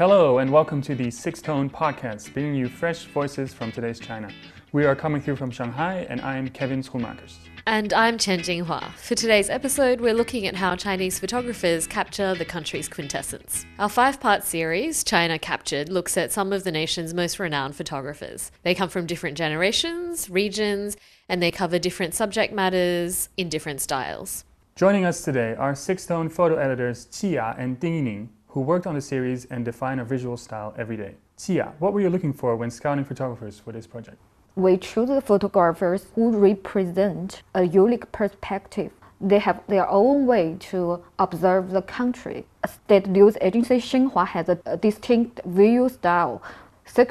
Hello, and welcome to the Sixth Tone Podcast, bringing you fresh voices from today's China. We are coming through from Shanghai, and I'm Kevin Schoenmakers. And I'm Chen Jinghua. For today's episode, we're looking at how Chinese photographers capture the country's quintessence. Our five part series, China Captured, looks at some of the nation's most renowned photographers. They come from different generations, regions, and they cover different subject matters in different styles. Joining us today are Sixth Tone photo editors Qia and Ding Yining, who worked on the series and define a visual style every day. Tia, what were you looking for when scouting photographers for this project? We choose the photographers who represent a unique perspective. They have their own way to observe the country. State news agency Xinhua has a, distinct visual style.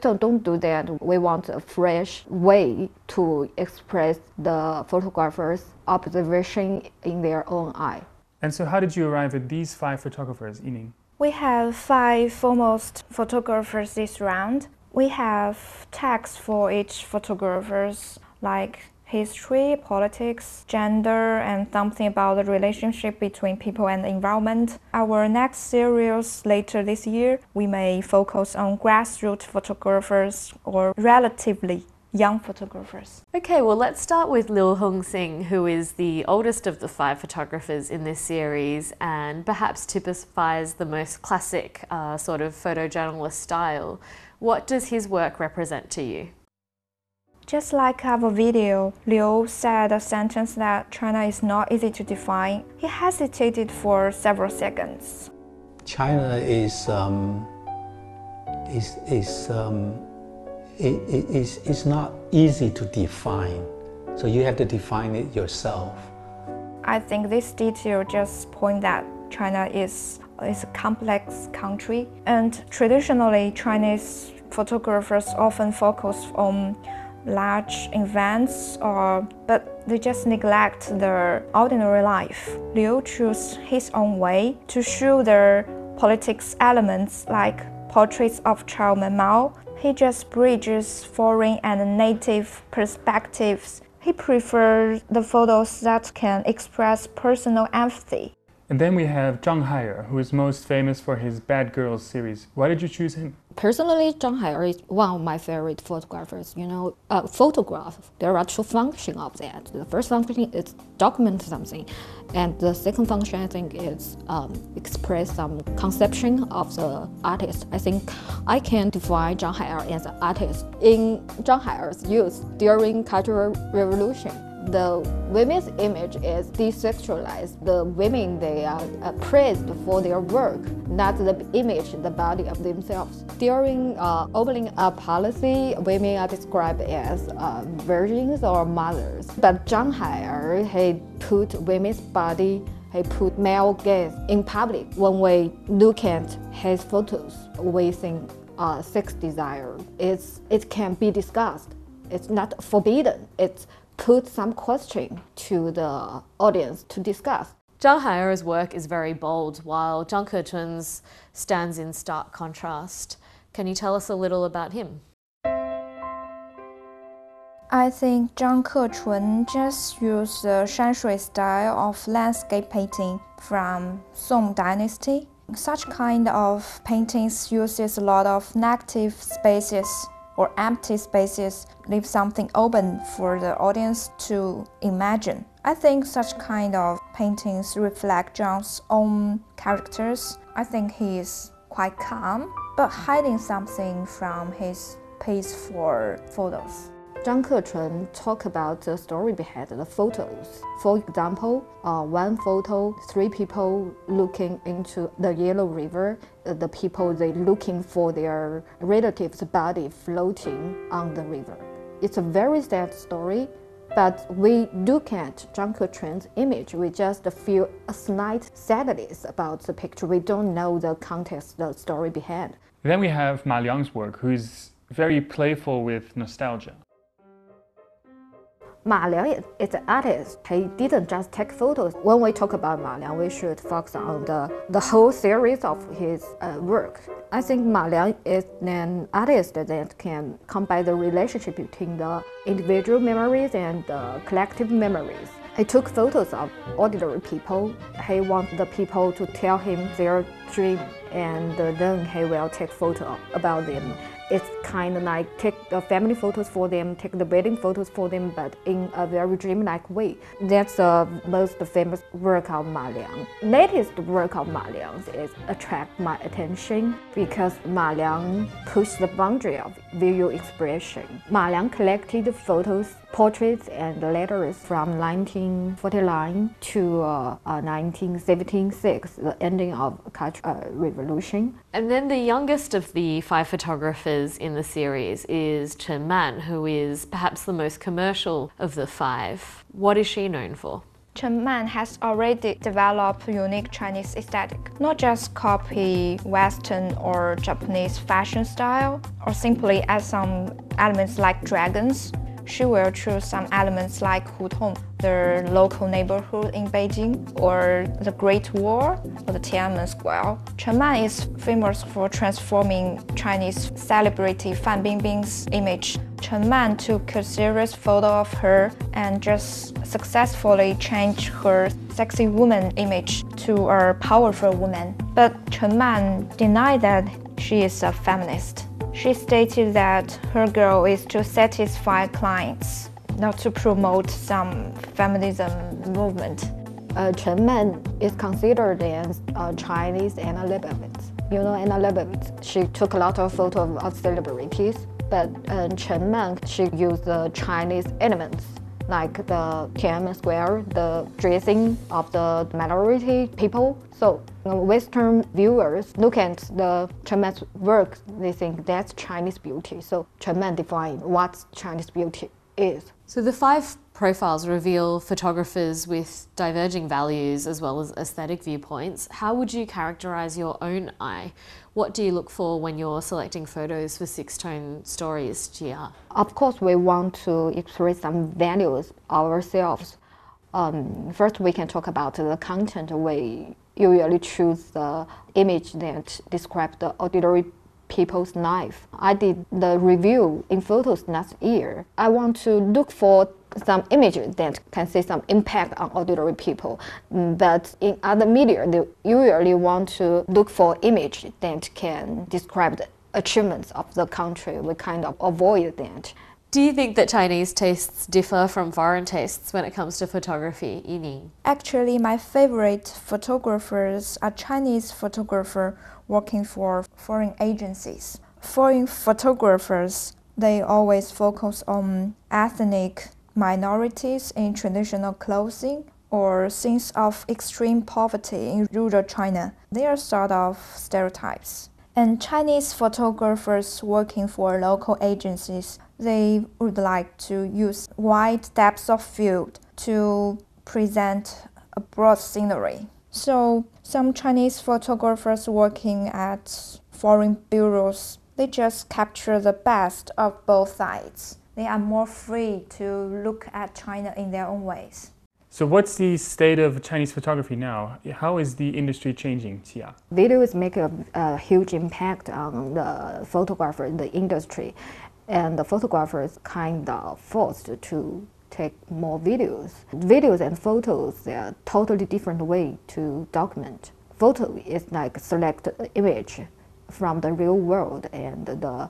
Tone don't do that. We want a fresh way to express the photographer's observation in their own eye. And so, how did you arrive at these five photographers, Yining? We have five foremost photographers this round. We have tags for each photographers like history, politics, gender, and something about the relationship between people and the environment. Our next series later this year, we may focus on grassroots photographers or relatively young photographers. Okay, well, let's start with Liu Heung Shing, who is the oldest of the five photographers in this series and perhaps typifies the most classic uh, sort of photojournalist style. What does his work represent to you? Just like our video, Liu said a sentence that China is not easy to define. He hesitated for several seconds. China is um, is is um, it, it is it's not easy to define, so you have to define it yourself. I think this detail just point that China is is a complex country, and traditionally Chinese photographers often focus on large events or but they just neglect their ordinary life. Liu chose his own way to show their politics elements like portraits of Chairman Mao. He just bridges foreign and native perspectives. He prefers the photos that can express personal empathy. And then we have Zhang Haier, who is most famous for his Bad Girls series. Why did you choose him? Personally, Zhang Haier is one of my favorite photographers. You know, uh, photograph, there are two functions of that. The first function is document something, and the second function, I think, is um, express some conception of the artist. I think I can define Zhang Haier as an artist in Zhang Haier's youth during Cultural Revolution the women's image is desexualized. The women they are praised for their work, not the image, the body of themselves. During uh, opening up policy, women are described as uh, virgins or mothers. But Zhang Haier, he put women's body he put male gaze in public. When we look at his photos, we think uh, sex desire. It's, it can be discussed. It's not forbidden. It's put some question to the audience to discuss. Zhang Haier's work is very bold, while Zhang Kechun's stands in stark contrast. Can you tell us a little about him? I think Zhang Kechun just used the Shanshui style of landscape painting from Song Dynasty. Such kind of paintings uses a lot of negative spaces or empty spaces leave something open for the audience to imagine. I think such kind of paintings reflect John's own characters. I think he is quite calm, but hiding something from his peaceful photos. Zhang Kechun talk about the story behind the photos. For example, uh, one photo, three people looking into the Yellow River. Uh, the people they looking for their relatives' body floating on the river. It's a very sad story, but we look at Zhang Kechun's image. We just feel a slight sadness about the picture. We don't know the context, the story behind. Then we have Ma Liang's work, who's very playful with nostalgia. Ma Liang is an artist. He didn't just take photos. When we talk about Ma Liang, we should focus on the, the whole series of his uh, work. I think Ma Liang is an artist that can combine the relationship between the individual memories and the collective memories. He took photos of ordinary people. He wants the people to tell him their dream, and then he will take photo about them it's kind of like take the family photos for them, take the wedding photos for them, but in a very dreamlike way. That's the most famous work of Ma Liang. Latest work of Ma Liang's is attract my attention because Ma Liang pushed the boundary of visual expression. Ma Liang collected photos portraits and letters from 1949 to uh, uh, 1976, the ending of Cultural uh, Revolution. And then the youngest of the five photographers in the series is Chen Man, who is perhaps the most commercial of the five. What is she known for? Chen Man has already developed unique Chinese aesthetic, not just copy Western or Japanese fashion style, or simply add some elements like dragons she will choose some elements like Hutong, the local neighborhood in Beijing, or the Great Wall, or the Tiananmen Square. Chen Man is famous for transforming Chinese celebrity Fan Bingbing's image. Chen Man took a serious photo of her and just successfully changed her sexy woman image to a powerful woman. But Chen Man denied that she is a feminist. She stated that her goal is to satisfy clients, not to promote some feminism movement. Uh, Chen Man is considered as a Chinese Anna Leibovitz. You know Anna Leibovitz, she took a lot of photos of celebrities, but uh, Chen Man, she used the Chinese elements like the Tiananmen Square, the dressing of the minority people. So Western viewers look at the Man's work, they think that's Chinese beauty. So Chen Man defined what Chinese beauty is. So the five profiles reveal photographers with diverging values as well as aesthetic viewpoints. How would you characterize your own eye? What do you look for when you're selecting photos for Sixth Tone stories, Jia? Of course, we want to express some values ourselves. Um, first, we can talk about the content. We usually choose the image that describe the ordinary people's life. I did the review in photos last year. I want to look for some images that can see some impact on ordinary people. Mm, but in other media, they usually want to look for image that can describe the achievements of the country. We kind of avoid that. Do you think that Chinese tastes differ from foreign tastes when it comes to photography, Yining? Actually, my favorite photographers are Chinese photographers working for foreign agencies. Foreign photographers, they always focus on ethnic minorities in traditional clothing or scenes of extreme poverty in rural China. They are sort of stereotypes. And Chinese photographers working for local agencies, they would like to use wide depths of field to present a broad scenery. So some Chinese photographers working at foreign bureaus, they just capture the best of both sides. They are more free to look at China in their own ways. So, what's the state of Chinese photography now? How is the industry changing, Xia? Videos make a, a huge impact on the photographer, the industry, and the photographers kind of forced to take more videos. Videos and photos, they are totally different way to document. Photo is like select image from the real world, and the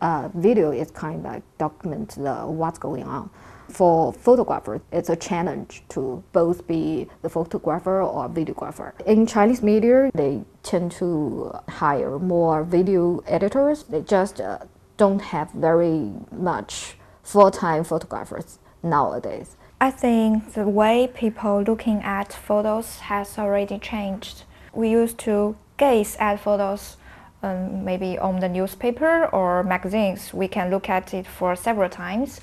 uh, video is kind of like document the what's going on. For photographers, it's a challenge to both be the photographer or videographer. In Chinese media, they tend to hire more video editors. They just uh, don't have very much full-time photographers nowadays? I think the way people looking at photos has already changed. We used to gaze at photos um, maybe on the newspaper or magazines. We can look at it for several times.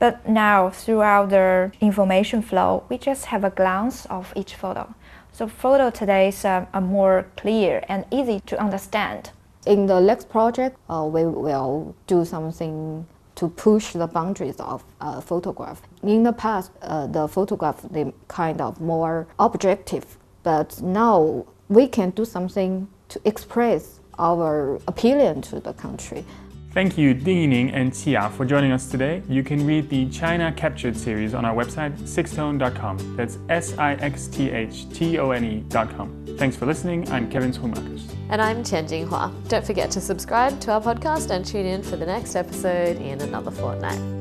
But now, throughout the information flow, we just have a glance of each photo. So, photo today is uh, a more clear and easy to understand. In the next project, uh, we will do something to push the boundaries of uh, photograph. In the past, uh, the photograph they kind of more objective, but now we can do something to express our opinion to the country. Thank you, Ding Yining and Tia for joining us today. You can read the China Captured series on our website, sixthtone.com. That's S I X T H T O N E.com. Thanks for listening. I'm Kevin Schoenmakers. And I'm Tian Jinghua. Don't forget to subscribe to our podcast and tune in for the next episode in another fortnight.